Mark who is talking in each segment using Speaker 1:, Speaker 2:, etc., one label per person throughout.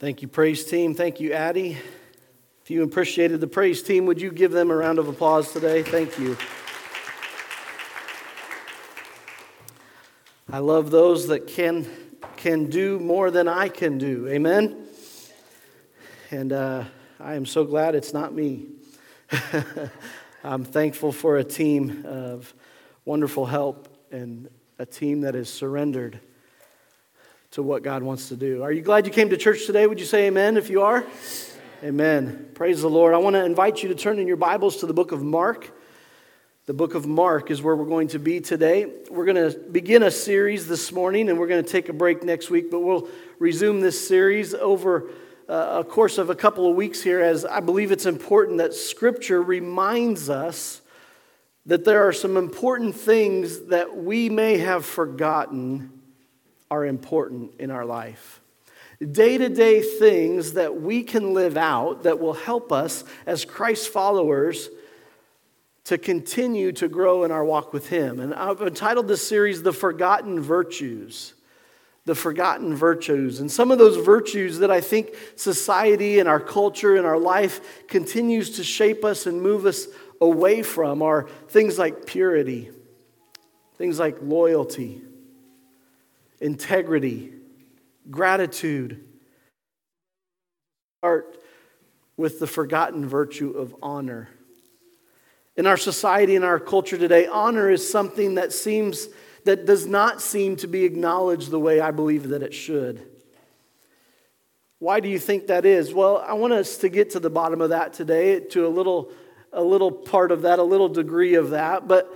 Speaker 1: Thank you, praise team. Thank you, Addie. If you appreciated the praise team, would you give them a round of applause today? Thank you. I love those that can, can do more than I can do. Amen? And uh, I am so glad it's not me. I'm thankful for a team of wonderful help and a team that is surrendered to what God wants to do. Are you glad you came to church today? Would you say amen if you are? Amen. Praise the Lord. I want to invite you to turn in your Bibles to the book of Mark. The book of Mark is where we're going to be today. We're going to begin a series this morning and we're going to take a break next week, but we'll resume this series over uh, a course of a couple of weeks here as I believe it's important that Scripture reminds us that there are some important things that we may have forgotten are important in our life. Day to day things that we can live out that will help us as Christ followers to continue to grow in our walk with Him. And I've entitled this series, The Forgotten Virtues. The Forgotten Virtues. And some of those virtues that I think society and our culture and our life continues to shape us and move us away from are things like purity, things like loyalty integrity, gratitude. Start with the forgotten virtue of honor. In our society, in our culture today, honor is something that seems that does not seem to be acknowledged the way I believe that it should. Why do you think that is? Well, I want us to get to the bottom of that today, to a little, a little part of that, a little degree of that. But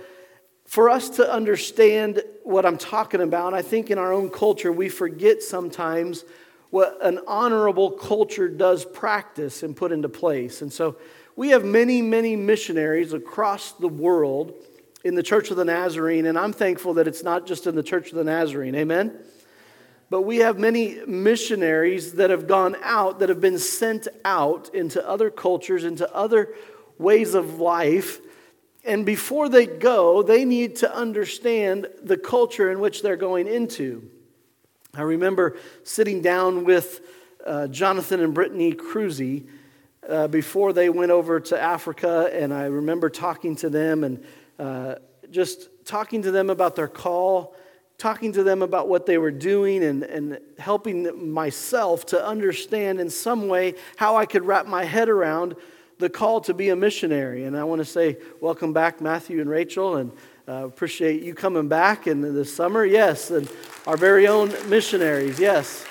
Speaker 1: for us to understand what I'm talking about, I think in our own culture, we forget sometimes what an honorable culture does practice and put into place. And so we have many, many missionaries across the world in the Church of the Nazarene, and I'm thankful that it's not just in the Church of the Nazarene. Amen? But we have many missionaries that have gone out, that have been sent out into other cultures, into other ways of life and before they go, they need to understand the culture in which they're going into. I remember sitting down with uh, Jonathan and Brittany Cruzy uh, before they went over to Africa, and I remember talking to them and uh, just talking to them about their call, talking to them about what they were doing, and, and helping myself to understand in some way how I could wrap my head around the call to be a missionary. And I want to say, welcome back, Matthew and Rachel, and uh, appreciate you coming back in the summer. Yes, and our very own missionaries. Yes.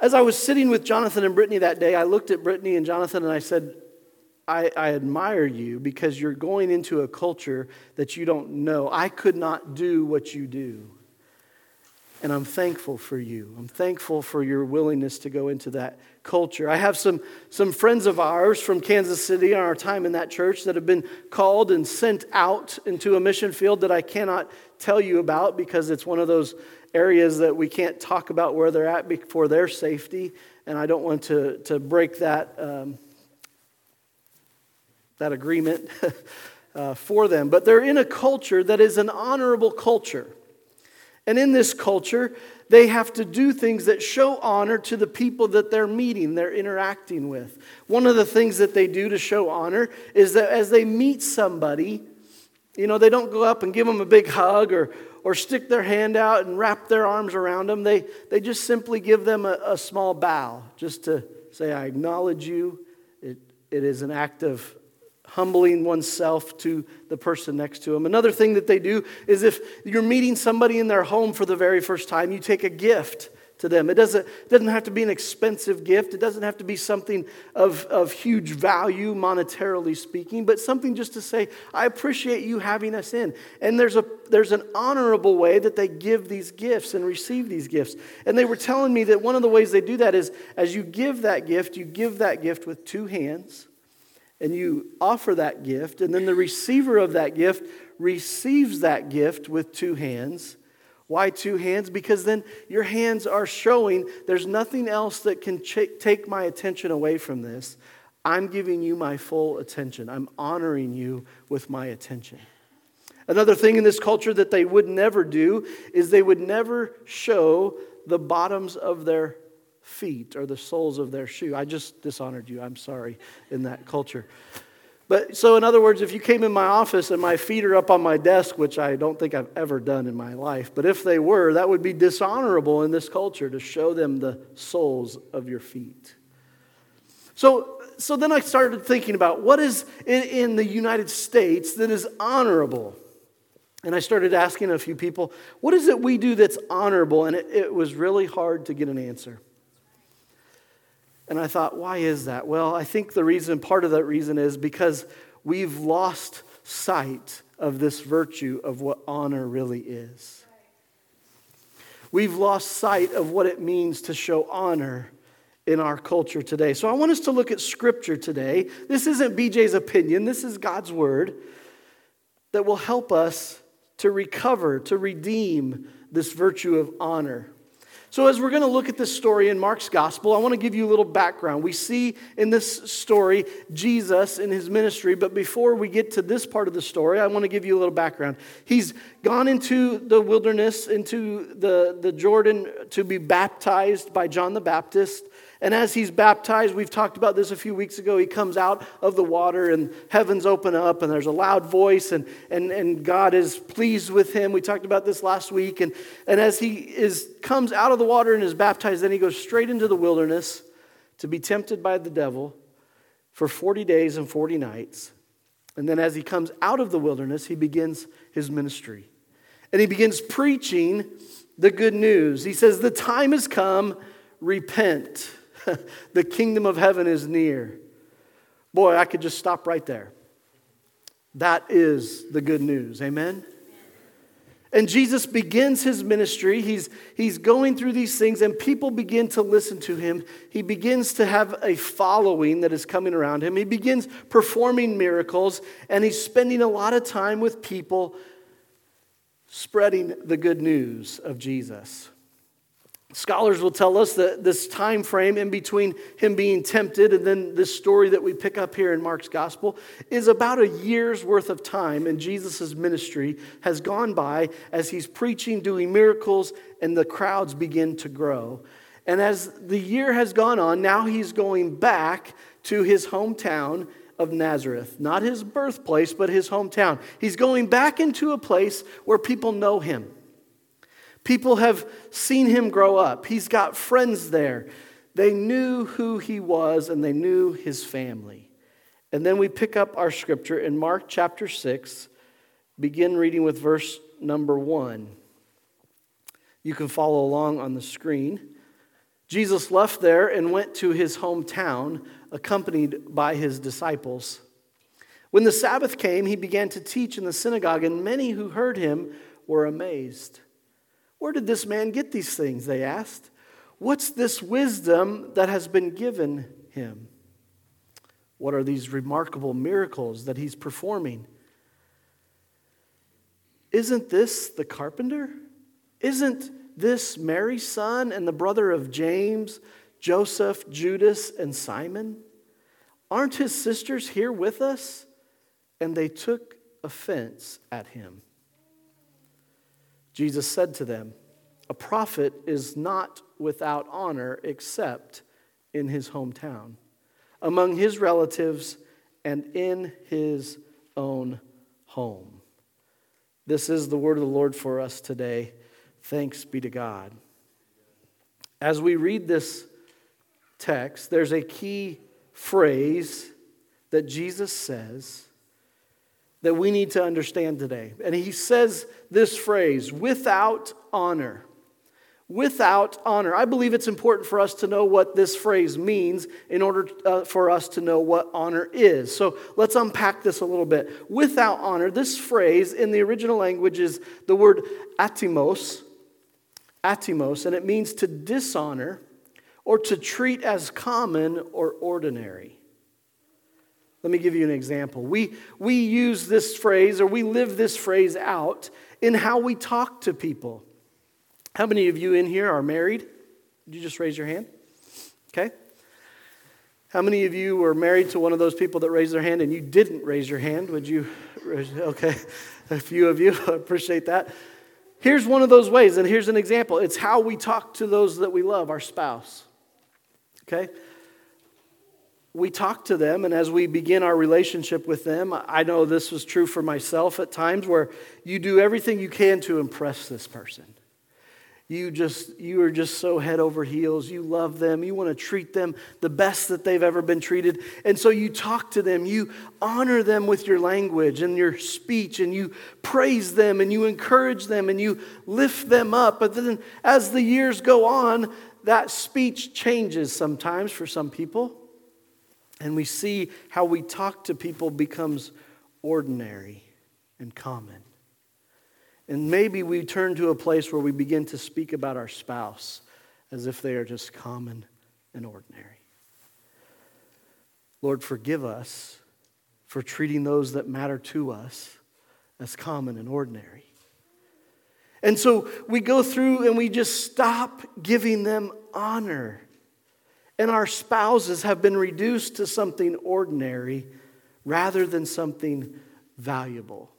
Speaker 1: As I was sitting with Jonathan and Brittany that day, I looked at Brittany and Jonathan and I said, I, I, admire you because you're going into a culture that you don't know. I could not do what you do. And I'm thankful for you. I'm thankful for your willingness to go into that culture. I have some, some friends of ours from Kansas City on our time in that church that have been called and sent out into a mission field that I cannot tell you about because it's one of those areas that we can't talk about where they're at for their safety. And I don't want to, to break that, um, that agreement uh, for them. But they're in a culture that is an honorable culture. And in this culture, they have to do things that show honor to the people that they're meeting, they're interacting with. One of the things that they do to show honor is that as they meet somebody, you know, they don't go up and give them a big hug or, or stick their hand out and wrap their arms around them. They, they just simply give them a, a small bow, just to say, I acknowledge you. It, it is an act of humbling oneself to the person next to him. Another thing that they do is if you're meeting somebody in their home for the very first time, you take a gift to them. It doesn't, it doesn't have to be an expensive gift, it doesn't have to be something of, of huge value, monetarily speaking, but something just to say, I appreciate you having us in. And there's, a, there's an honorable way that they give these gifts and receive these gifts. And they were telling me that one of the ways they do that is as you give that gift, you give that gift with two hands and you offer that gift, and then the receiver of that gift receives that gift with two hands. Why two hands? Because then your hands are showing there's nothing else that can ch- take my attention away from this. I'm giving you my full attention. I'm honoring you with my attention. Another thing in this culture that they would never do is they would never show the bottoms of their feet or the soles of their shoe. I just dishonored you. I'm sorry in that culture. But so, in other words, if you came in my office and my feet are up on my desk, which I don't think I've ever done in my life, but if they were, that would be dishonorable in this culture to show them the soles of your feet. So, so then I started thinking about what is in, in the United States that is honorable. And I started asking a few people, what is it we do that's honorable? And it, it was really hard to get an answer. And I thought, why is that? Well, I think the reason, part of that reason is because we've lost sight of this virtue of what honor really is. We've lost sight of what it means to show honor in our culture today. So I want us to look at scripture today. This isn't BJ's opinion, this is God's word that will help us to recover, to redeem this virtue of honor. So, as we're going to look at this story in Mark's gospel, I want to give you a little background. We see in this story Jesus in his ministry, but before we get to this part of the story, I want to give you a little background. He's gone into the wilderness, into the, the Jordan to be baptized by John the Baptist. And as he's baptized, we've talked about this a few weeks ago, he comes out of the water and heavens open up and there's a loud voice and, and, and God is pleased with him. We talked about this last week. And, and as he is, comes out of the water and is baptized, then he goes straight into the wilderness to be tempted by the devil for 40 days and 40 nights. And then as he comes out of the wilderness, he begins his ministry. And he begins preaching the good news. He says, The time has come, repent the kingdom of heaven is near. Boy, I could just stop right there. That is the good news. Amen? And Jesus begins his ministry. He's, he's going through these things, and people begin to listen to him. He begins to have a following that is coming around him. He begins performing miracles, and he's spending a lot of time with people spreading the good news of Jesus. Scholars will tell us that this time frame in between him being tempted and then this story that we pick up here in Mark's gospel is about a year's worth of time, and Jesus' ministry has gone by as he's preaching, doing miracles, and the crowds begin to grow. And as the year has gone on, now he's going back to his hometown of Nazareth, not his birthplace, but his hometown. He's going back into a place where people know him. People have seen him grow up. He's got friends there. They knew who he was and they knew his family. And then we pick up our scripture in Mark chapter 6, begin reading with verse number 1. You can follow along on the screen. Jesus left there and went to his hometown, accompanied by his disciples. When the Sabbath came, he began to teach in the synagogue, and many who heard him were amazed. Where did this man get these things? They asked. What's this wisdom that has been given him? What are these remarkable miracles that he's performing? Isn't this the carpenter? Isn't this Mary's son and the brother of James, Joseph, Judas, and Simon? Aren't his sisters here with us? And they took offense at him. Jesus said to them, A prophet is not without honor except in his hometown, among his relatives, and in his own home. This is the word of the Lord for us today. Thanks be to God. As we read this text, there's a key phrase that Jesus says that we need to understand today. And he says this phrase without honor. Without honor. I believe it's important for us to know what this phrase means in order uh, for us to know what honor is. So let's unpack this a little bit. Without honor, this phrase in the original language is the word atimos, atimos, and it means to dishonor or to treat as common or ordinary. Let me give you an example. We, we use this phrase or we live this phrase out in how we talk to people. How many of you in here are married? Did you just raise your hand? Okay. How many of you were married to one of those people that raised their hand and you didn't raise your hand? Would you? Okay. A few of you. appreciate that. Here's one of those ways, and here's an example. It's how we talk to those that we love, our spouse. okay? We talk to them, and as we begin our relationship with them, I know this was true for myself at times where you do everything you can to impress this person. You just you are just so head over heels. You love them. You want to treat them the best that they've ever been treated. And so you talk to them, you honor them with your language and your speech and you praise them and you encourage them and you lift them up. But then as the years go on, that speech changes sometimes for some people. And we see how we talk to people becomes ordinary and common. And maybe we turn to a place where we begin to speak about our spouse as if they are just common and ordinary. Lord, forgive us for treating those that matter to us as common and ordinary. And so we go through and we just stop giving them honor. And our spouses have been reduced to something ordinary rather than something valuable.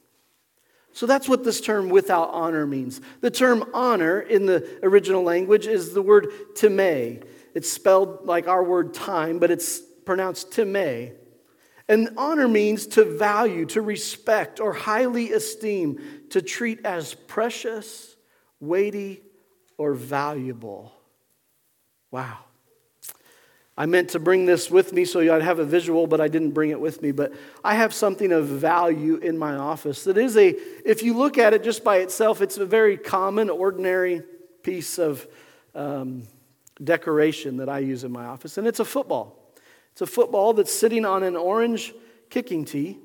Speaker 1: So that's what this term without honor means. The term honor in the original language is the word time. It's spelled like our word time, but it's pronounced time. And honor means to value, to respect, or highly esteem, to treat as precious, weighty, or valuable. Wow. I meant to bring this with me so I'd have a visual, but I didn't bring it with me. But I have something of value in my office that is a, if you look at it just by itself, it's a very common, ordinary piece of um, decoration that I use in my office. And it's a football. It's a football that's sitting on an orange kicking tee.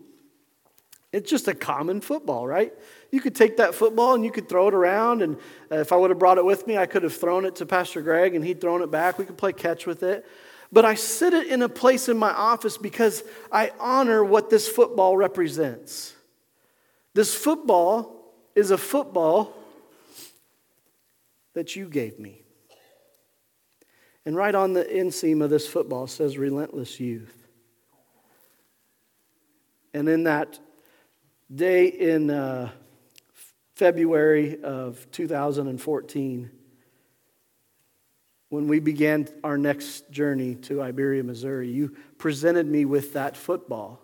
Speaker 1: It's just a common football, right? You could take that football and you could throw it around. And uh, if I would have brought it with me, I could have thrown it to Pastor Greg and he'd thrown it back. We could play catch with it. But I sit it in a place in my office because I honor what this football represents. This football is a football that you gave me. And right on the inseam of this football says relentless youth. And in that day in uh, February of 2014, when we began our next journey to Iberia, Missouri, you presented me with that football.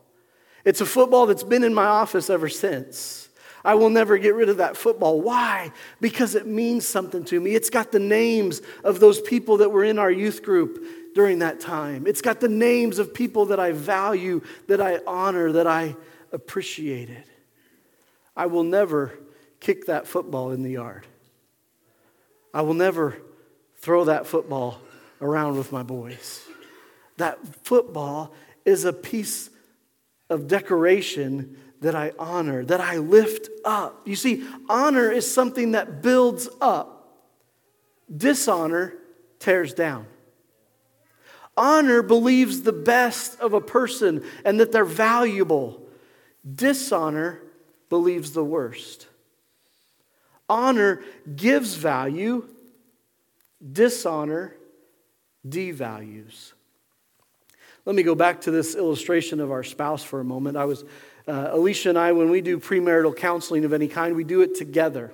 Speaker 1: It's a football that's been in my office ever since. I will never get rid of that football. Why? Because it means something to me. It's got the names of those people that were in our youth group during that time. It's got the names of people that I value, that I honor, that I appreciated. I will never kick that football in the yard. I will never throw that football around with my boys. That football is a piece of decoration that I honor, that I lift up. You see, honor is something that builds up, dishonor tears down. Honor believes the best of a person and that they're valuable. Dishonor believes the worst. Honor gives value dishonor devalues. Let me go back to this illustration of our spouse for a moment. I was, uh, Alicia and I, when we do premarital counseling of any kind, we do it together.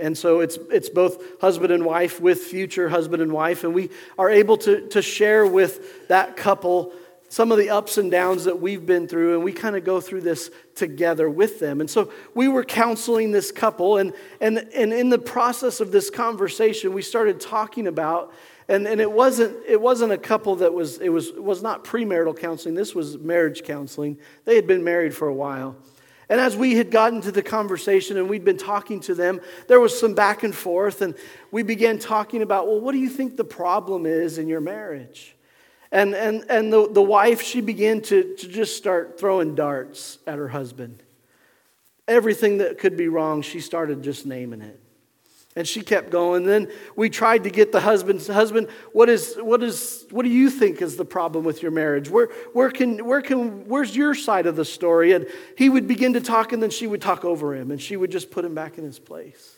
Speaker 1: And so it's, it's both husband and wife with future husband and wife, and we are able to, to share with that couple some of the ups and downs that we've been through, and we kind of go through this together with them. And so we were counseling this couple, and, and, and in the process of this conversation, we started talking about, and, and it, wasn't, it wasn't a couple that was, it was, was not premarital counseling, this was marriage counseling. They had been married for a while. And as we had gotten to the conversation and we'd been talking to them, there was some back and forth, and we began talking about, well, what do you think the problem is in your marriage? And, and, and the, the wife, she began to, to just start throwing darts at her husband. Everything that could be wrong, she started just naming it. And she kept going. Then we tried to get the husband's husband, what is what is what do you think is the problem with your marriage? Where where can where can where's your side of the story? And he would begin to talk and then she would talk over him and she would just put him back in his place.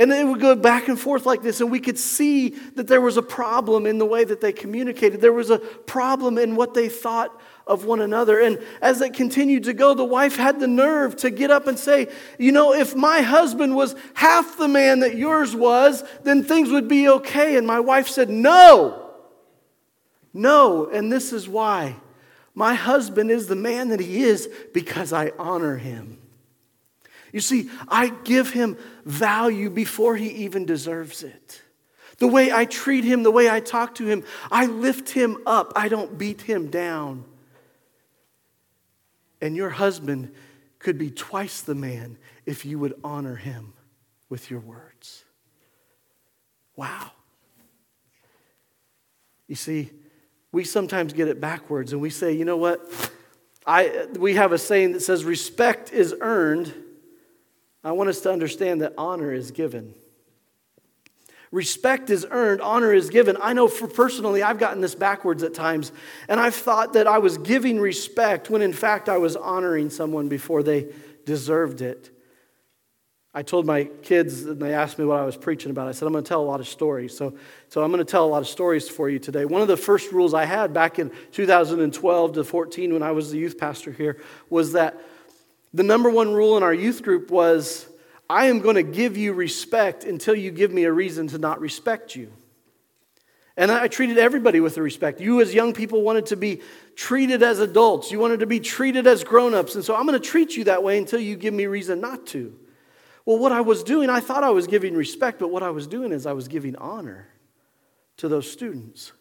Speaker 1: And it would go back and forth like this, and we could see that there was a problem in the way that they communicated. There was a problem in what they thought of one another. And as it continued to go, the wife had the nerve to get up and say, You know, if my husband was half the man that yours was, then things would be okay. And my wife said, No, No, and this is why. My husband is the man that he is because I honor him. You see, I give him value before he even deserves it. The way I treat him, the way I talk to him, I lift him up. I don't beat him down. And your husband could be twice the man if you would honor him with your words. Wow. You see, we sometimes get it backwards and we say, you know what? I, we have a saying that says, respect is earned. I want us to understand that honor is given. Respect is earned, honor is given. I know for personally, I've gotten this backwards at times, and I've thought that I was giving respect when in fact I was honoring someone before they deserved it. I told my kids, and they asked me what I was preaching about. I said, I'm going to tell a lot of stories. So, so I'm going to tell a lot of stories for you today. One of the first rules I had back in 2012 to 14 when I was the youth pastor here was that the number one rule in our youth group was I am going to give you respect until you give me a reason to not respect you. And I treated everybody with the respect. You, as young people, wanted to be treated as adults, you wanted to be treated as grown ups. And so I'm going to treat you that way until you give me reason not to. Well, what I was doing, I thought I was giving respect, but what I was doing is I was giving honor to those students.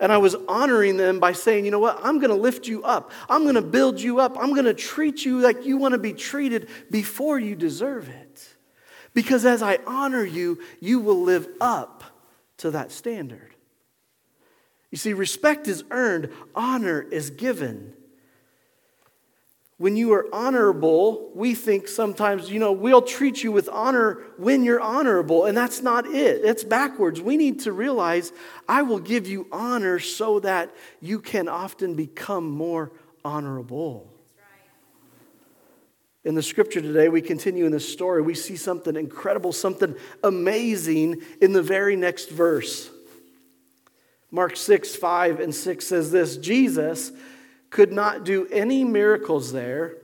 Speaker 1: And I was honoring them by saying, you know what, I'm going to lift you up. I'm going to build you up. I'm going to treat you like you want to be treated before you deserve it. Because as I honor you, you will live up to that standard. You see, respect is earned, honor is given. When you are honorable, we think sometimes, you know, we'll treat you with honor when you're honorable, and that's not it. It's backwards. We need to realize I will give you honor so that you can often become more honorable. In the scripture today, we continue in this story. We see something incredible, something amazing in the very next verse. Mark 6, 5 and 6 says this Jesus could not do any miracles there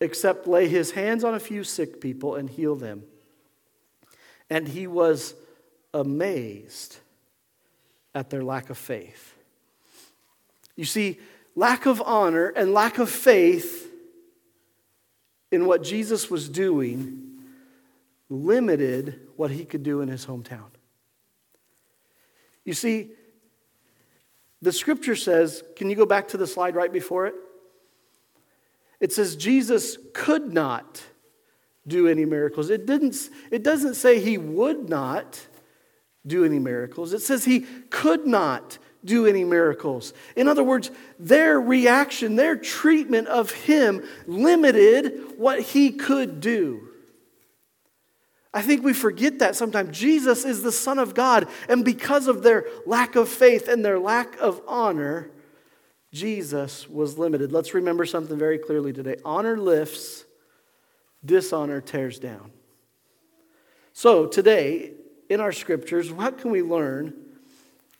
Speaker 1: except lay his hands on a few sick people and heal them. And he was amazed at their lack of faith. You see, lack of honor and lack of faith in what Jesus was doing limited what he could do in his hometown. You see, the scripture says, can you go back to the slide right before it? It says Jesus could not do any miracles. It, didn't, it doesn't say he would not do any miracles, it says he could not do any miracles. In other words, their reaction, their treatment of him limited what he could do. I think we forget that sometimes. Jesus is the Son of God, and because of their lack of faith and their lack of honor, Jesus was limited. Let's remember something very clearly today honor lifts, dishonor tears down. So, today, in our scriptures, what can we learn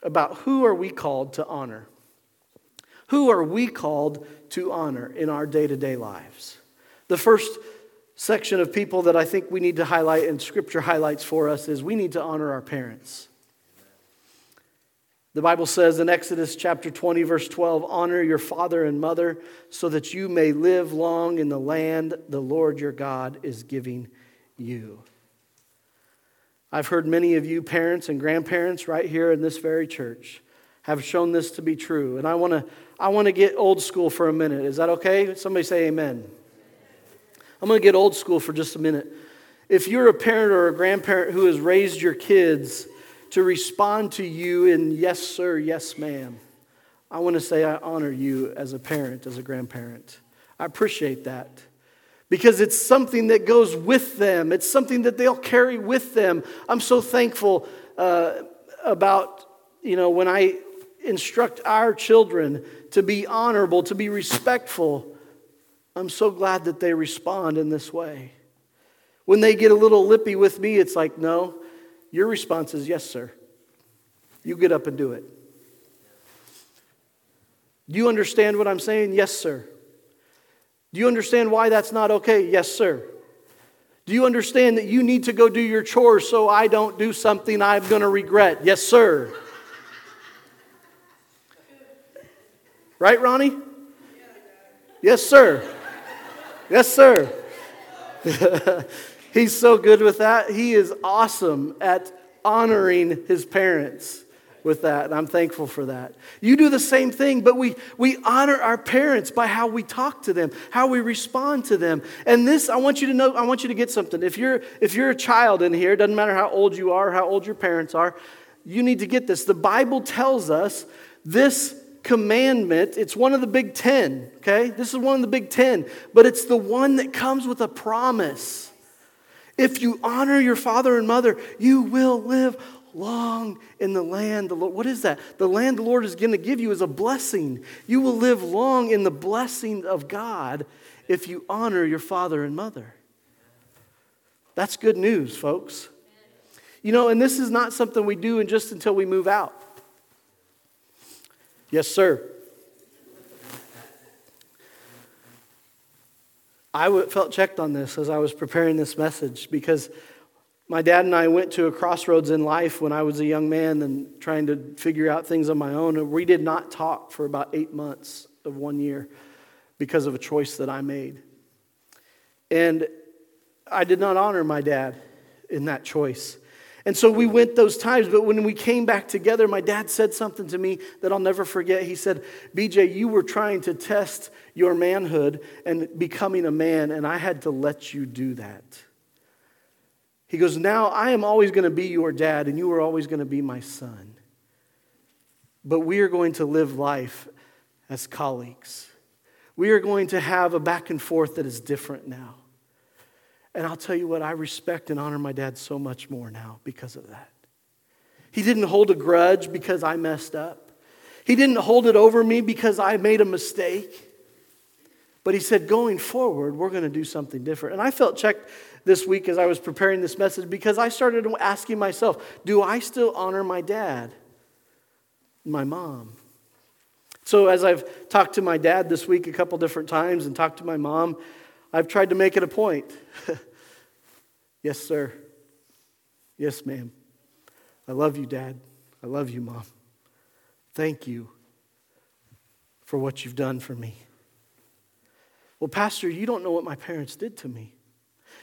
Speaker 1: about who are we called to honor? Who are we called to honor in our day to day lives? The first section of people that I think we need to highlight and scripture highlights for us is we need to honor our parents. The Bible says in Exodus chapter 20, verse 12, honor your father and mother so that you may live long in the land the Lord your God is giving you. I've heard many of you, parents and grandparents, right here in this very church, have shown this to be true. And I want to I want to get old school for a minute. Is that okay? Somebody say amen. I'm going to get old school for just a minute. If you're a parent or a grandparent who has raised your kids to respond to you in yes, sir, yes, ma'am, I want to say I honor you as a parent, as a grandparent. I appreciate that because it's something that goes with them, it's something that they'll carry with them. I'm so thankful uh, about, you know, when I instruct our children to be honorable, to be respectful. I'm so glad that they respond in this way. When they get a little lippy with me, it's like, no, your response is, yes, sir. You get up and do it. Do you understand what I'm saying? Yes, sir. Do you understand why that's not okay? Yes, sir. Do you understand that you need to go do your chores so I don't do something I'm going to regret? Yes, sir. Right, Ronnie? Yes, sir. Yes, sir. He's so good with that. He is awesome at honoring his parents with that, and I'm thankful for that. You do the same thing, but we, we honor our parents by how we talk to them, how we respond to them. And this, I want you to know, I want you to get something. If you're, if you're a child in here, doesn't matter how old you are, how old your parents are, you need to get this. The Bible tells us this commandment, it's one of the big ten, okay? This is one of the big ten, but it's the one that comes with a promise. If you honor your father and mother, you will live long in the land the Lord. What is that? The land the Lord is going to give you is a blessing. You will live long in the blessing of God if you honor your father and mother. That's good news, folks. You know, and this is not something we do and just until we move out. Yes, sir. I felt checked on this as I was preparing this message because my dad and I went to a crossroads in life when I was a young man and trying to figure out things on my own. We did not talk for about eight months of one year because of a choice that I made. And I did not honor my dad in that choice. And so we went those times, but when we came back together, my dad said something to me that I'll never forget. He said, BJ, you were trying to test your manhood and becoming a man, and I had to let you do that. He goes, Now I am always going to be your dad, and you are always going to be my son. But we are going to live life as colleagues. We are going to have a back and forth that is different now. And I'll tell you what, I respect and honor my dad so much more now because of that. He didn't hold a grudge because I messed up, he didn't hold it over me because I made a mistake. But he said, going forward, we're going to do something different. And I felt checked this week as I was preparing this message because I started asking myself, do I still honor my dad, my mom? So, as I've talked to my dad this week a couple different times and talked to my mom, I've tried to make it a point. yes, sir. Yes, ma'am. I love you, Dad. I love you, Mom. Thank you for what you've done for me. Well, Pastor, you don't know what my parents did to me.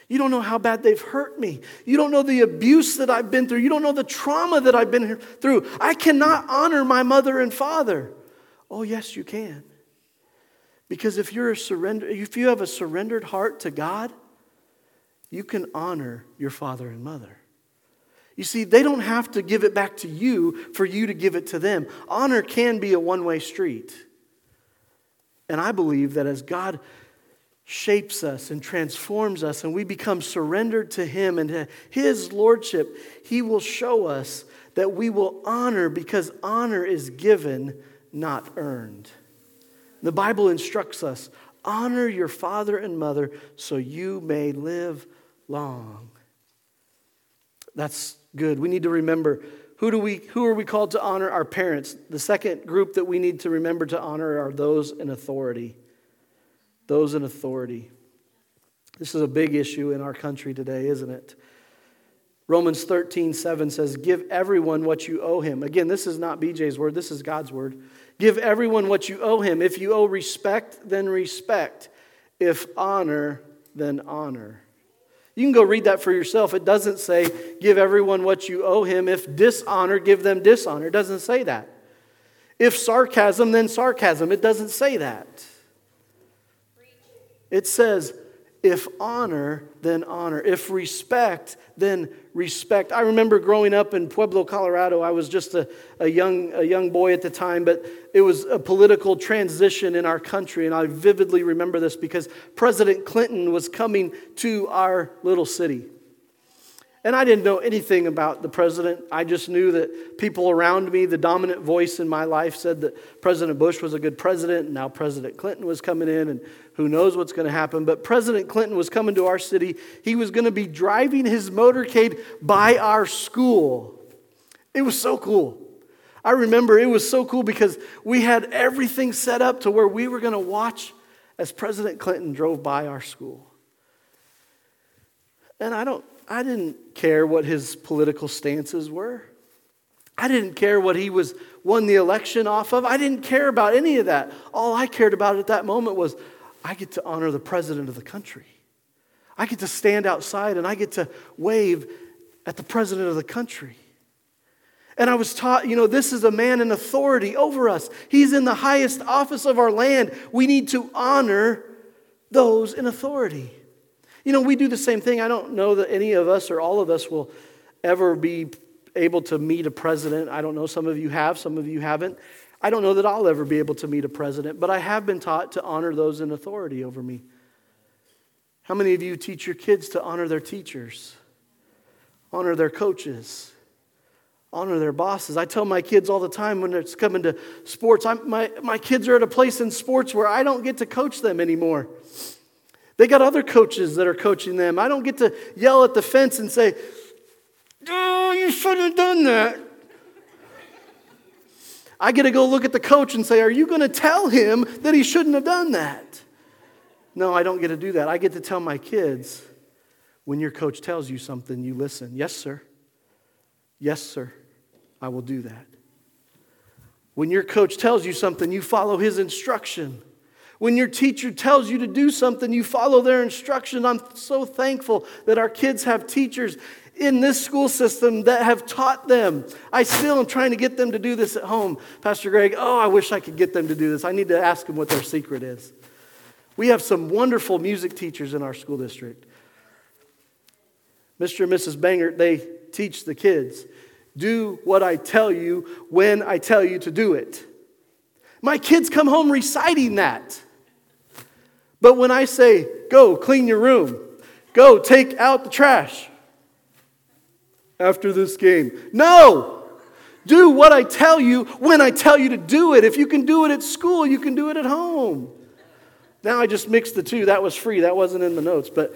Speaker 1: You don't know how bad they've hurt me. You don't know the abuse that I've been through. You don't know the trauma that I've been through. I cannot honor my mother and father. Oh, yes, you can. Because if you're a surrender, if you have a surrendered heart to God, you can honor your father and mother. You see, they don't have to give it back to you for you to give it to them. Honor can be a one way street. And I believe that as God shapes us and transforms us, and we become surrendered to Him and to His Lordship, He will show us that we will honor because honor is given, not earned. The Bible instructs us honor your father and mother so you may live long. That's good. We need to remember who, do we, who are we called to honor? Our parents. The second group that we need to remember to honor are those in authority those in authority. This is a big issue in our country today, isn't it? Romans 13, 7 says, Give everyone what you owe him. Again, this is not BJ's word, this is God's word. Give everyone what you owe him. If you owe respect, then respect. If honor, then honor. You can go read that for yourself. It doesn't say, Give everyone what you owe him. If dishonor, give them dishonor. It doesn't say that. If sarcasm, then sarcasm. It doesn't say that. It says, if honor, then honor. If respect, then respect. I remember growing up in Pueblo, Colorado. I was just a, a, young, a young boy at the time, but it was a political transition in our country. And I vividly remember this because President Clinton was coming to our little city. And I didn't know anything about the president. I just knew that people around me, the dominant voice in my life, said that President Bush was a good president, and now President Clinton was coming in, and who knows what's going to happen. But President Clinton was coming to our city. He was going to be driving his motorcade by our school. It was so cool. I remember it was so cool because we had everything set up to where we were going to watch as President Clinton drove by our school. And I don't I didn't care what his political stances were. I didn't care what he was won the election off of. I didn't care about any of that. All I cared about at that moment was I get to honor the president of the country. I get to stand outside and I get to wave at the president of the country. And I was taught, you know, this is a man in authority over us. He's in the highest office of our land. We need to honor those in authority. You know, we do the same thing. I don't know that any of us or all of us will ever be able to meet a president. I don't know. Some of you have, some of you haven't. I don't know that I'll ever be able to meet a president, but I have been taught to honor those in authority over me. How many of you teach your kids to honor their teachers, honor their coaches? honor their bosses. I tell my kids all the time when it's coming to sports, I'm, my, my kids are at a place in sports where I don't get to coach them anymore. They got other coaches that are coaching them. I don't get to yell at the fence and say, Oh, you shouldn't have done that. I get to go look at the coach and say, Are you going to tell him that he shouldn't have done that? No, I don't get to do that. I get to tell my kids, when your coach tells you something, you listen. Yes, sir. Yes, sir, I will do that. When your coach tells you something, you follow his instruction. When your teacher tells you to do something, you follow their instruction. I'm so thankful that our kids have teachers in this school system that have taught them. I still am trying to get them to do this at home. Pastor Greg, oh, I wish I could get them to do this. I need to ask them what their secret is. We have some wonderful music teachers in our school district. Mr. and Mrs. Banger, they teach the kids do what I tell you when I tell you to do it. My kids come home reciting that. But when I say, go clean your room, go take out the trash after this game, no! Do what I tell you when I tell you to do it. If you can do it at school, you can do it at home. Now I just mixed the two. That was free, that wasn't in the notes. But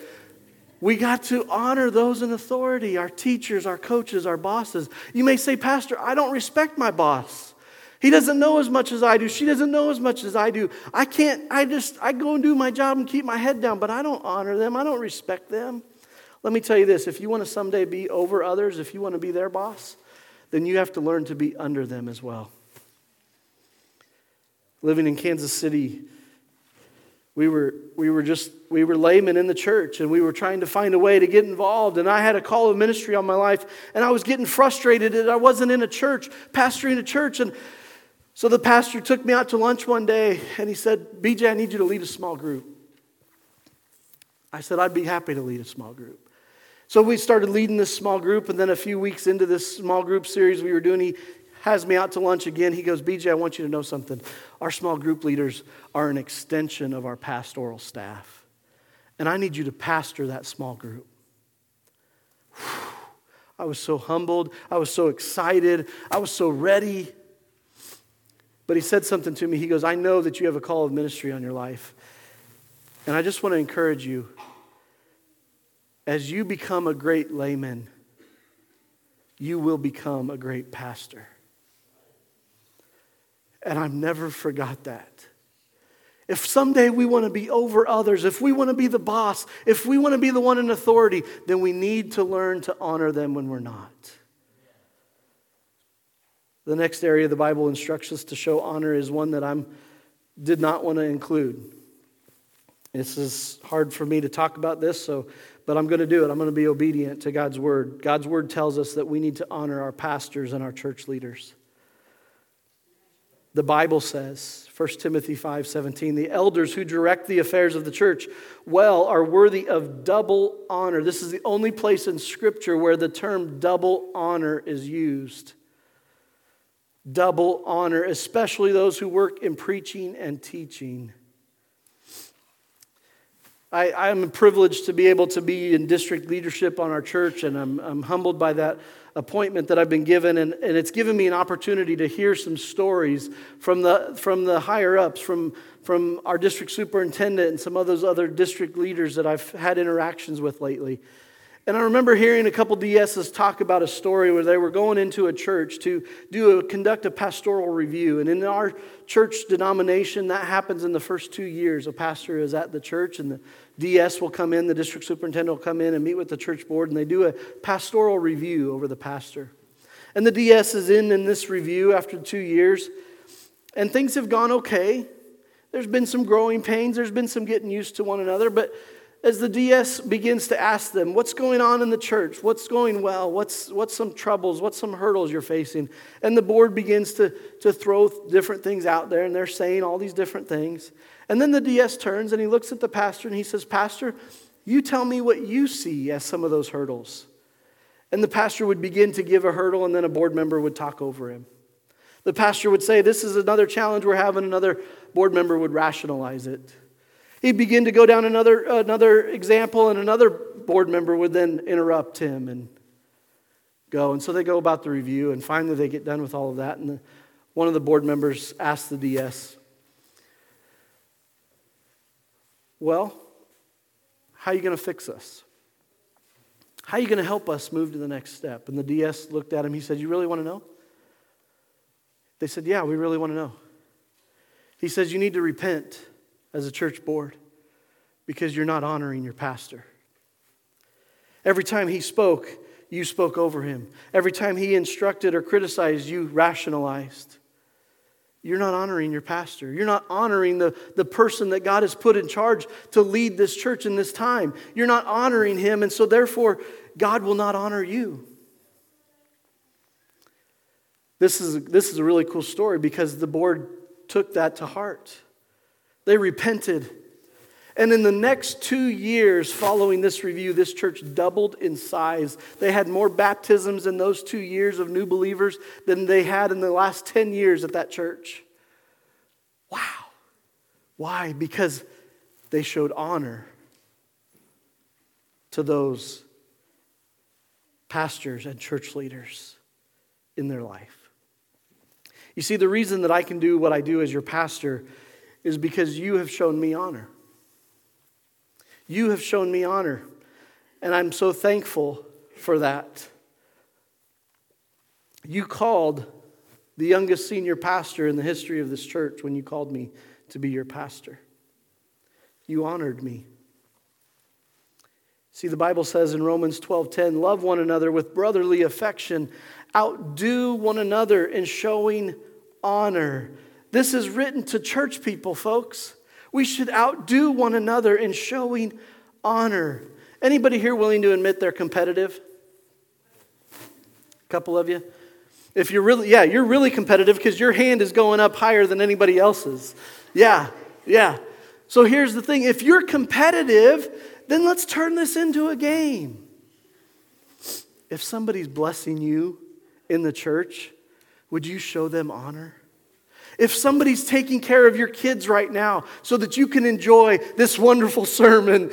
Speaker 1: we got to honor those in authority our teachers, our coaches, our bosses. You may say, Pastor, I don't respect my boss. He doesn't know as much as I do. She doesn't know as much as I do. I can't, I just, I go and do my job and keep my head down, but I don't honor them. I don't respect them. Let me tell you this if you want to someday be over others, if you want to be their boss, then you have to learn to be under them as well. Living in Kansas City, we were, we were just, we were laymen in the church and we were trying to find a way to get involved. And I had a call of ministry on my life and I was getting frustrated that I wasn't in a church, pastoring a church. And so the pastor took me out to lunch one day and he said, BJ, I need you to lead a small group. I said, I'd be happy to lead a small group. So we started leading this small group, and then a few weeks into this small group series we were doing, he has me out to lunch again. He goes, BJ, I want you to know something. Our small group leaders are an extension of our pastoral staff. And I need you to pastor that small group. I was so humbled. I was so excited. I was so ready. But he said something to me. He goes, I know that you have a call of ministry on your life. And I just want to encourage you as you become a great layman, you will become a great pastor. And I've never forgot that. If someday we want to be over others, if we want to be the boss, if we want to be the one in authority, then we need to learn to honor them when we're not. The next area the Bible instructs us to show honor is one that I did not want to include. This is hard for me to talk about this, so but I'm going to do it. I'm going to be obedient to God's word. God's word tells us that we need to honor our pastors and our church leaders. The Bible says, 1 Timothy 5:17, the elders who direct the affairs of the church well are worthy of double honor. This is the only place in scripture where the term double honor is used. Double honor, especially those who work in preaching and teaching. I, am privileged to be able to be in district leadership on our church, and I'm, I'm humbled by that appointment that I've been given, and, and it's given me an opportunity to hear some stories from the, from the higher ups, from, from our district superintendent and some of those other district leaders that I've had interactions with lately. And I remember hearing a couple DSs talk about a story where they were going into a church to do a, conduct a pastoral review. And in our church denomination, that happens in the first two years. A pastor is at the church, and the DS will come in, the district superintendent will come in and meet with the church board, and they do a pastoral review over the pastor. And the DS is in in this review after two years, and things have gone okay. There's been some growing pains, there's been some getting used to one another, but as the DS begins to ask them, what's going on in the church? What's going well? What's, what's some troubles? What's some hurdles you're facing? And the board begins to, to throw different things out there, and they're saying all these different things. And then the DS turns and he looks at the pastor and he says, Pastor, you tell me what you see as some of those hurdles. And the pastor would begin to give a hurdle, and then a board member would talk over him. The pastor would say, This is another challenge we're having. Another board member would rationalize it. He'd begin to go down another, another example, and another board member would then interrupt him and go. And so they go about the review, and finally they get done with all of that. And the, one of the board members asks the DS, Well, how are you going to fix us? How are you going to help us move to the next step? And the DS looked at him. He said, You really want to know? They said, Yeah, we really want to know. He says, You need to repent as a church board because you're not honoring your pastor. Every time he spoke, you spoke over him. Every time he instructed or criticized, you rationalized. You're not honoring your pastor. You're not honoring the, the person that God has put in charge to lead this church in this time. You're not honoring him, and so therefore, God will not honor you. This is, this is a really cool story because the board took that to heart. They repented. And in the next two years following this review, this church doubled in size. They had more baptisms in those two years of new believers than they had in the last 10 years at that church. Wow. Why? Because they showed honor to those pastors and church leaders in their life. You see, the reason that I can do what I do as your pastor is because you have shown me honor. You have shown me honor, and I'm so thankful for that. You called the youngest senior pastor in the history of this church when you called me to be your pastor. You honored me. See, the Bible says in Romans 12:10, love one another with brotherly affection, outdo one another in showing honor. This is written to church people, folks. We should outdo one another in showing honor. Anybody here willing to admit they're competitive? A couple of you? If you're really, yeah, you're really competitive because your hand is going up higher than anybody else's. Yeah, yeah. So here's the thing if you're competitive, then let's turn this into a game. If somebody's blessing you in the church, would you show them honor? If somebody's taking care of your kids right now so that you can enjoy this wonderful sermon,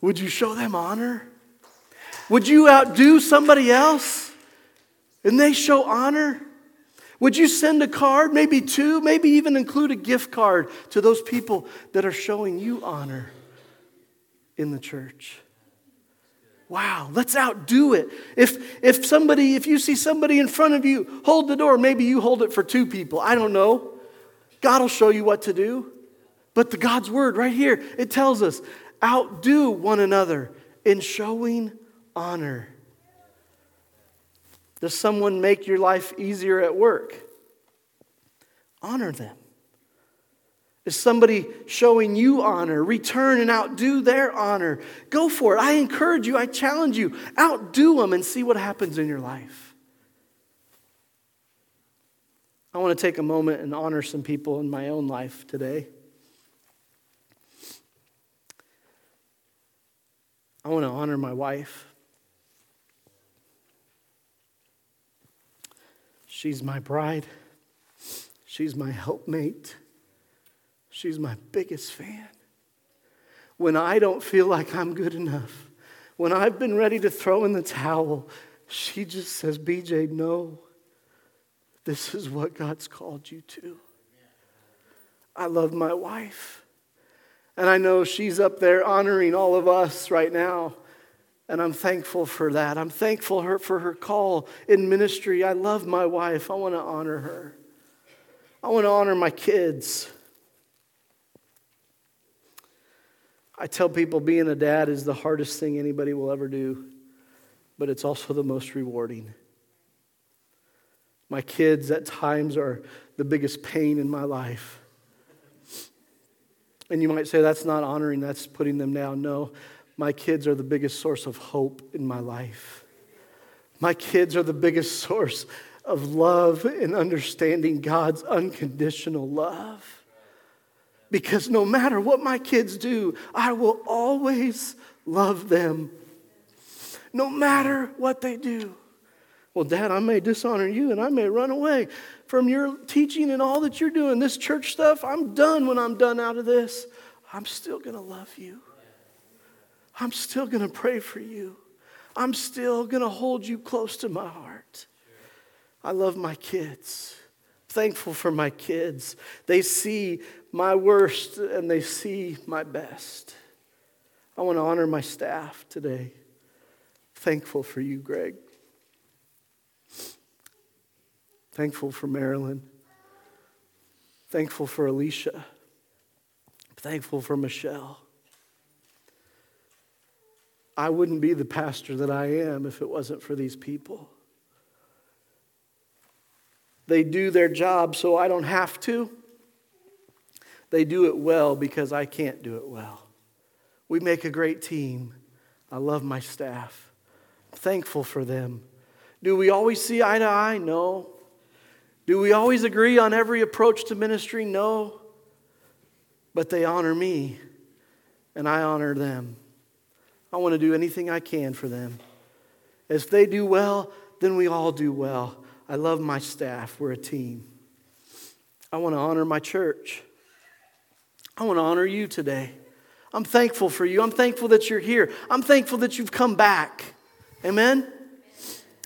Speaker 1: would you show them honor? Would you outdo somebody else and they show honor? Would you send a card, maybe two, maybe even include a gift card to those people that are showing you honor in the church? Wow, let's outdo it. If, if somebody, if you see somebody in front of you, hold the door. Maybe you hold it for two people. I don't know. God will show you what to do. But the God's word right here, it tells us outdo one another in showing honor. Does someone make your life easier at work? Honor them. Is somebody showing you honor? Return and outdo their honor. Go for it. I encourage you, I challenge you. Outdo them and see what happens in your life. I want to take a moment and honor some people in my own life today. I want to honor my wife. She's my bride. She's my helpmate. She's my biggest fan. When I don't feel like I'm good enough, when I've been ready to throw in the towel, she just says, BJ, no. This is what God's called you to. I love my wife. And I know she's up there honoring all of us right now. And I'm thankful for that. I'm thankful for her call in ministry. I love my wife. I want to honor her. I want to honor my kids. I tell people being a dad is the hardest thing anybody will ever do, but it's also the most rewarding. My kids at times are the biggest pain in my life. And you might say, that's not honoring, that's putting them down. No, my kids are the biggest source of hope in my life. My kids are the biggest source of love and understanding God's unconditional love. Because no matter what my kids do, I will always love them. No matter what they do. Well, Dad, I may dishonor you and I may run away from your teaching and all that you're doing. This church stuff, I'm done when I'm done out of this. I'm still going to love you. I'm still going to pray for you. I'm still going to hold you close to my heart. I love my kids. Thankful for my kids. They see my worst and they see my best. I want to honor my staff today. Thankful for you, Greg. Thankful for Marilyn. Thankful for Alicia. Thankful for Michelle. I wouldn't be the pastor that I am if it wasn't for these people. They do their job so I don't have to. They do it well because I can't do it well. We make a great team. I love my staff. I'm thankful for them. Do we always see eye to eye? No. Do we always agree on every approach to ministry? No. But they honor me, and I honor them. I want to do anything I can for them. If they do well, then we all do well. I love my staff. We're a team. I want to honor my church. I want to honor you today. I'm thankful for you. I'm thankful that you're here. I'm thankful that you've come back. Amen?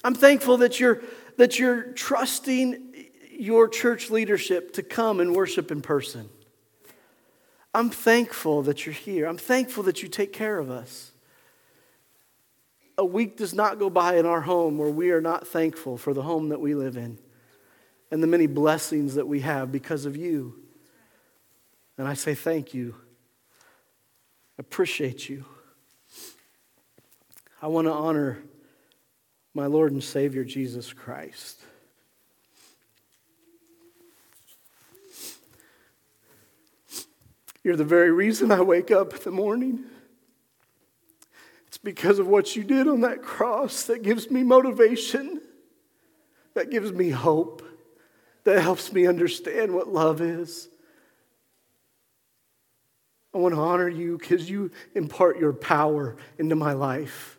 Speaker 1: I'm thankful that you're, that you're trusting your church leadership to come and worship in person. I'm thankful that you're here. I'm thankful that you take care of us. A week does not go by in our home where we are not thankful for the home that we live in and the many blessings that we have because of you. And I say thank you. Appreciate you. I want to honor my Lord and Savior Jesus Christ. You're the very reason I wake up in the morning. It's because of what you did on that cross that gives me motivation, that gives me hope, that helps me understand what love is. I want to honor you because you impart your power into my life.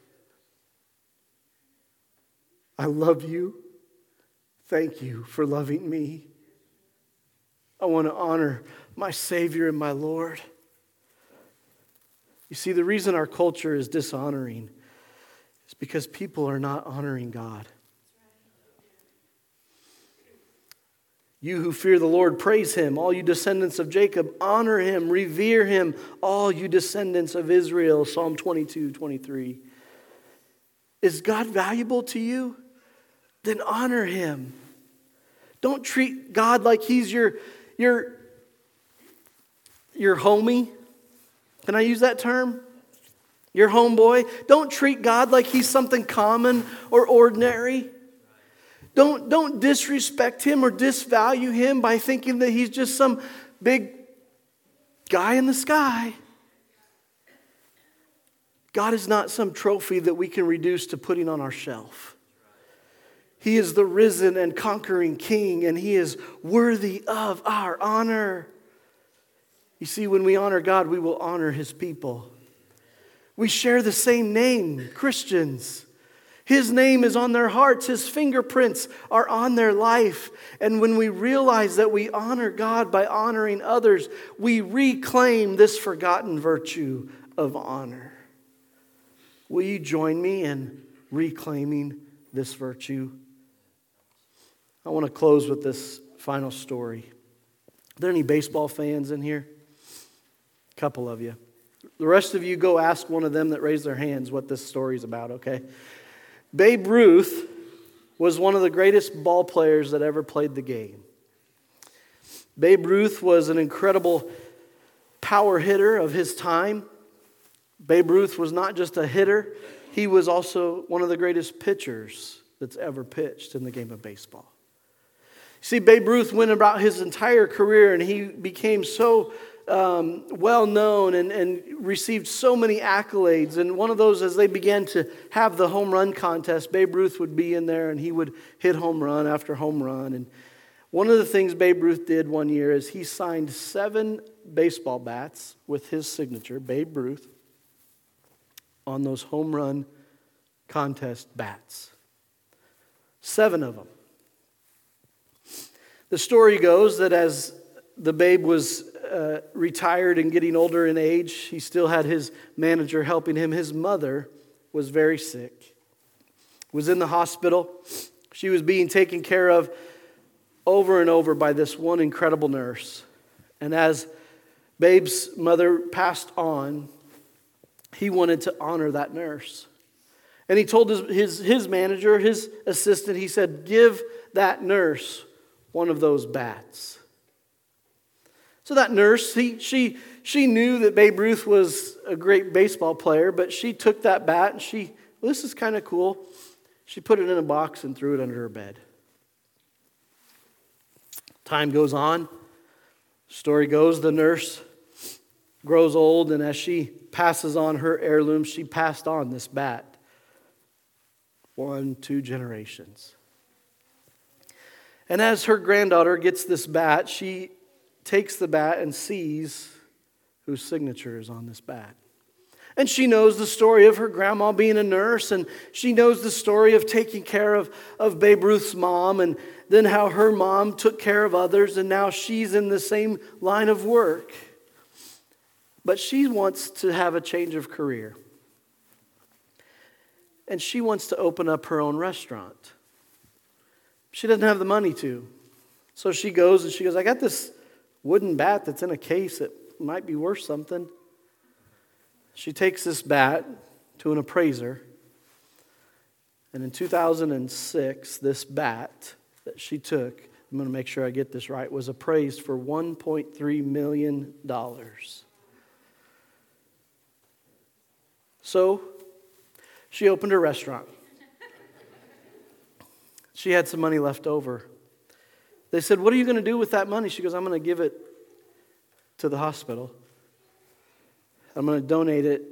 Speaker 1: I love you. Thank you for loving me. I want to honor my Savior and my Lord. You see, the reason our culture is dishonoring is because people are not honoring God. You who fear the Lord, praise him. All you descendants of Jacob, honor him, revere him. All you descendants of Israel. Psalm 22, 23. Is God valuable to you? Then honor him. Don't treat God like he's your, your your homie. Can I use that term? Your homeboy. Don't treat God like he's something common or ordinary. Don't, don't disrespect him or disvalue him by thinking that he's just some big guy in the sky. God is not some trophy that we can reduce to putting on our shelf. He is the risen and conquering king, and he is worthy of our honor. You see, when we honor God, we will honor his people. We share the same name, Christians. His name is on their hearts, His fingerprints are on their life. And when we realize that we honor God by honoring others, we reclaim this forgotten virtue of honor. Will you join me in reclaiming this virtue? I want to close with this final story. Are there any baseball fans in here? A couple of you. The rest of you go ask one of them that raised their hands what this story is about, okay? Babe Ruth was one of the greatest ball players that ever played the game. Babe Ruth was an incredible power hitter of his time. Babe Ruth was not just a hitter, he was also one of the greatest pitchers that's ever pitched in the game of baseball. See, Babe Ruth went about his entire career and he became so um, well known and, and received so many accolades. And one of those, as they began to have the home run contest, Babe Ruth would be in there and he would hit home run after home run. And one of the things Babe Ruth did one year is he signed seven baseball bats with his signature, Babe Ruth, on those home run contest bats. Seven of them. The story goes that as the babe was uh, retired and getting older in age, he still had his manager helping him. His mother was very sick, was in the hospital. She was being taken care of over and over by this one incredible nurse. And as Babe's mother passed on, he wanted to honor that nurse. And he told his, his, his manager, his assistant, he said, Give that nurse one of those bats. So that nurse, he, she, she knew that Babe Ruth was a great baseball player, but she took that bat and she, well, this is kind of cool. She put it in a box and threw it under her bed. Time goes on. Story goes, the nurse grows old, and as she passes on her heirloom, she passed on this bat one, two generations. And as her granddaughter gets this bat, she takes the bat and sees whose signature is on this bat. And she knows the story of her grandma being a nurse, and she knows the story of taking care of, of Babe Ruth's mom, and then how her mom took care of others, and now she's in the same line of work. But she wants to have a change of career and she wants to open up her own restaurant. She doesn't have the money to. So she goes and she goes, I got this wooden bat that's in a case that might be worth something. She takes this bat to an appraiser. And in 2006, this bat that she took, I'm going to make sure I get this right, was appraised for $1.3 million. So she opened her restaurant. She had some money left over. They said, What are you going to do with that money? She goes, I'm going to give it to the hospital. I'm going to donate it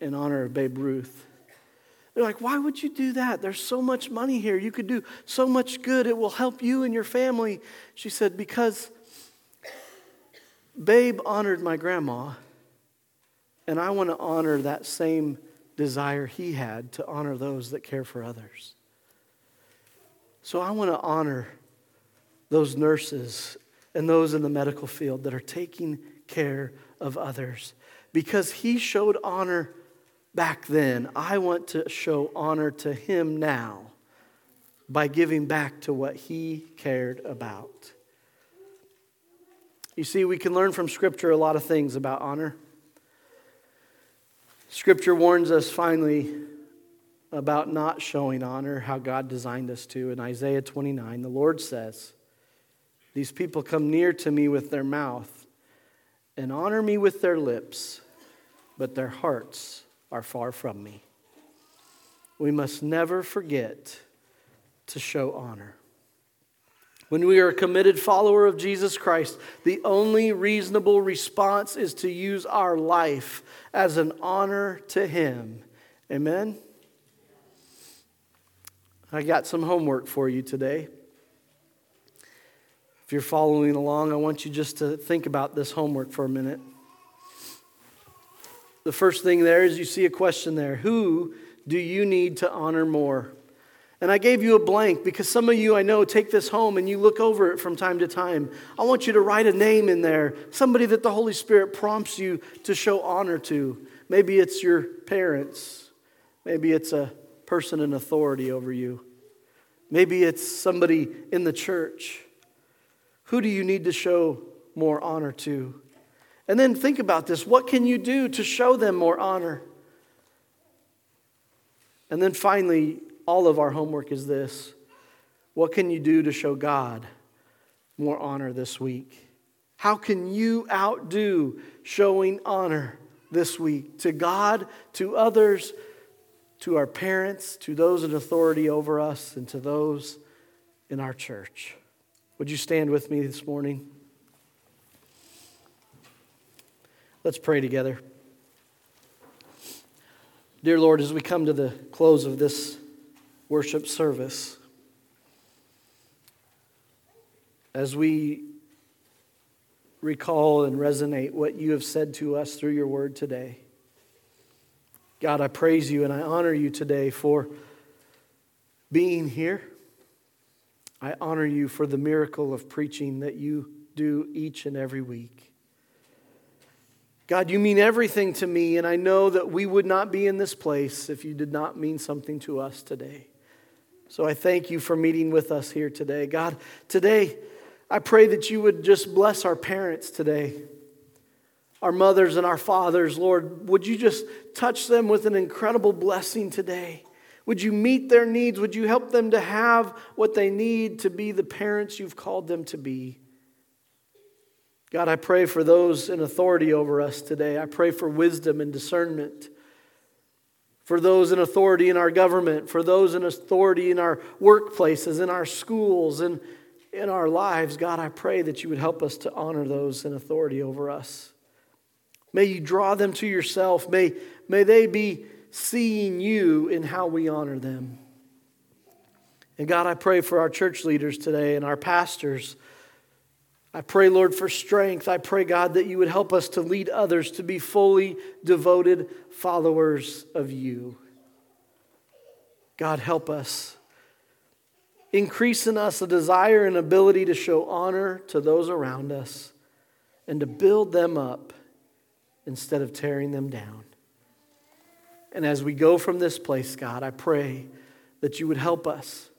Speaker 1: in honor of Babe Ruth. They're like, Why would you do that? There's so much money here. You could do so much good. It will help you and your family. She said, Because Babe honored my grandma, and I want to honor that same desire he had to honor those that care for others. So I want to honor those nurses and those in the medical field that are taking care of others. Because he showed honor back then, I want to show honor to him now by giving back to what he cared about. You see, we can learn from Scripture a lot of things about honor. Scripture warns us finally about not showing honor, how God designed us to. In Isaiah 29, the Lord says, These people come near to me with their mouth and honor me with their lips, but their hearts are far from me. We must never forget to show honor. When we are a committed follower of Jesus Christ, the only reasonable response is to use our life as an honor to Him. Amen? I got some homework for you today. If you're following along, I want you just to think about this homework for a minute. The first thing there is you see a question there Who do you need to honor more? And I gave you a blank because some of you I know take this home and you look over it from time to time. I want you to write a name in there, somebody that the Holy Spirit prompts you to show honor to. Maybe it's your parents, maybe it's a person in authority over you, maybe it's somebody in the church. Who do you need to show more honor to? And then think about this what can you do to show them more honor? And then finally, all of our homework is this What can you do to show God more honor this week? How can you outdo showing honor this week to God, to others, to our parents, to those in authority over us, and to those in our church? Would you stand with me this morning? Let's pray together. Dear Lord, as we come to the close of this worship service, as we recall and resonate what you have said to us through your word today, God, I praise you and I honor you today for being here. I honor you for the miracle of preaching that you do each and every week. God, you mean everything to me, and I know that we would not be in this place if you did not mean something to us today. So I thank you for meeting with us here today. God, today, I pray that you would just bless our parents today our mothers and our fathers, Lord, would you just touch them with an incredible blessing today? Would you meet their needs? Would you help them to have what they need to be the parents you've called them to be? God, I pray for those in authority over us today. I pray for wisdom and discernment. For those in authority in our government, for those in authority in our workplaces, in our schools, and in our lives, God, I pray that you would help us to honor those in authority over us. May you draw them to yourself. May, may they be seeing you in how we honor them. And God, I pray for our church leaders today and our pastors. I pray, Lord, for strength. I pray, God, that you would help us to lead others to be fully devoted followers of you. God, help us. Increase in us a desire and ability to show honor to those around us and to build them up instead of tearing them down. And as we go from this place, God, I pray that you would help us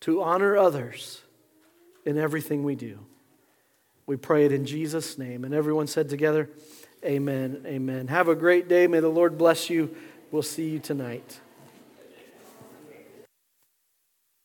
Speaker 1: to honor others in everything we do. We pray it in Jesus' name. And everyone said together, Amen. Amen. Have a great day. May the Lord bless you. We'll see you tonight.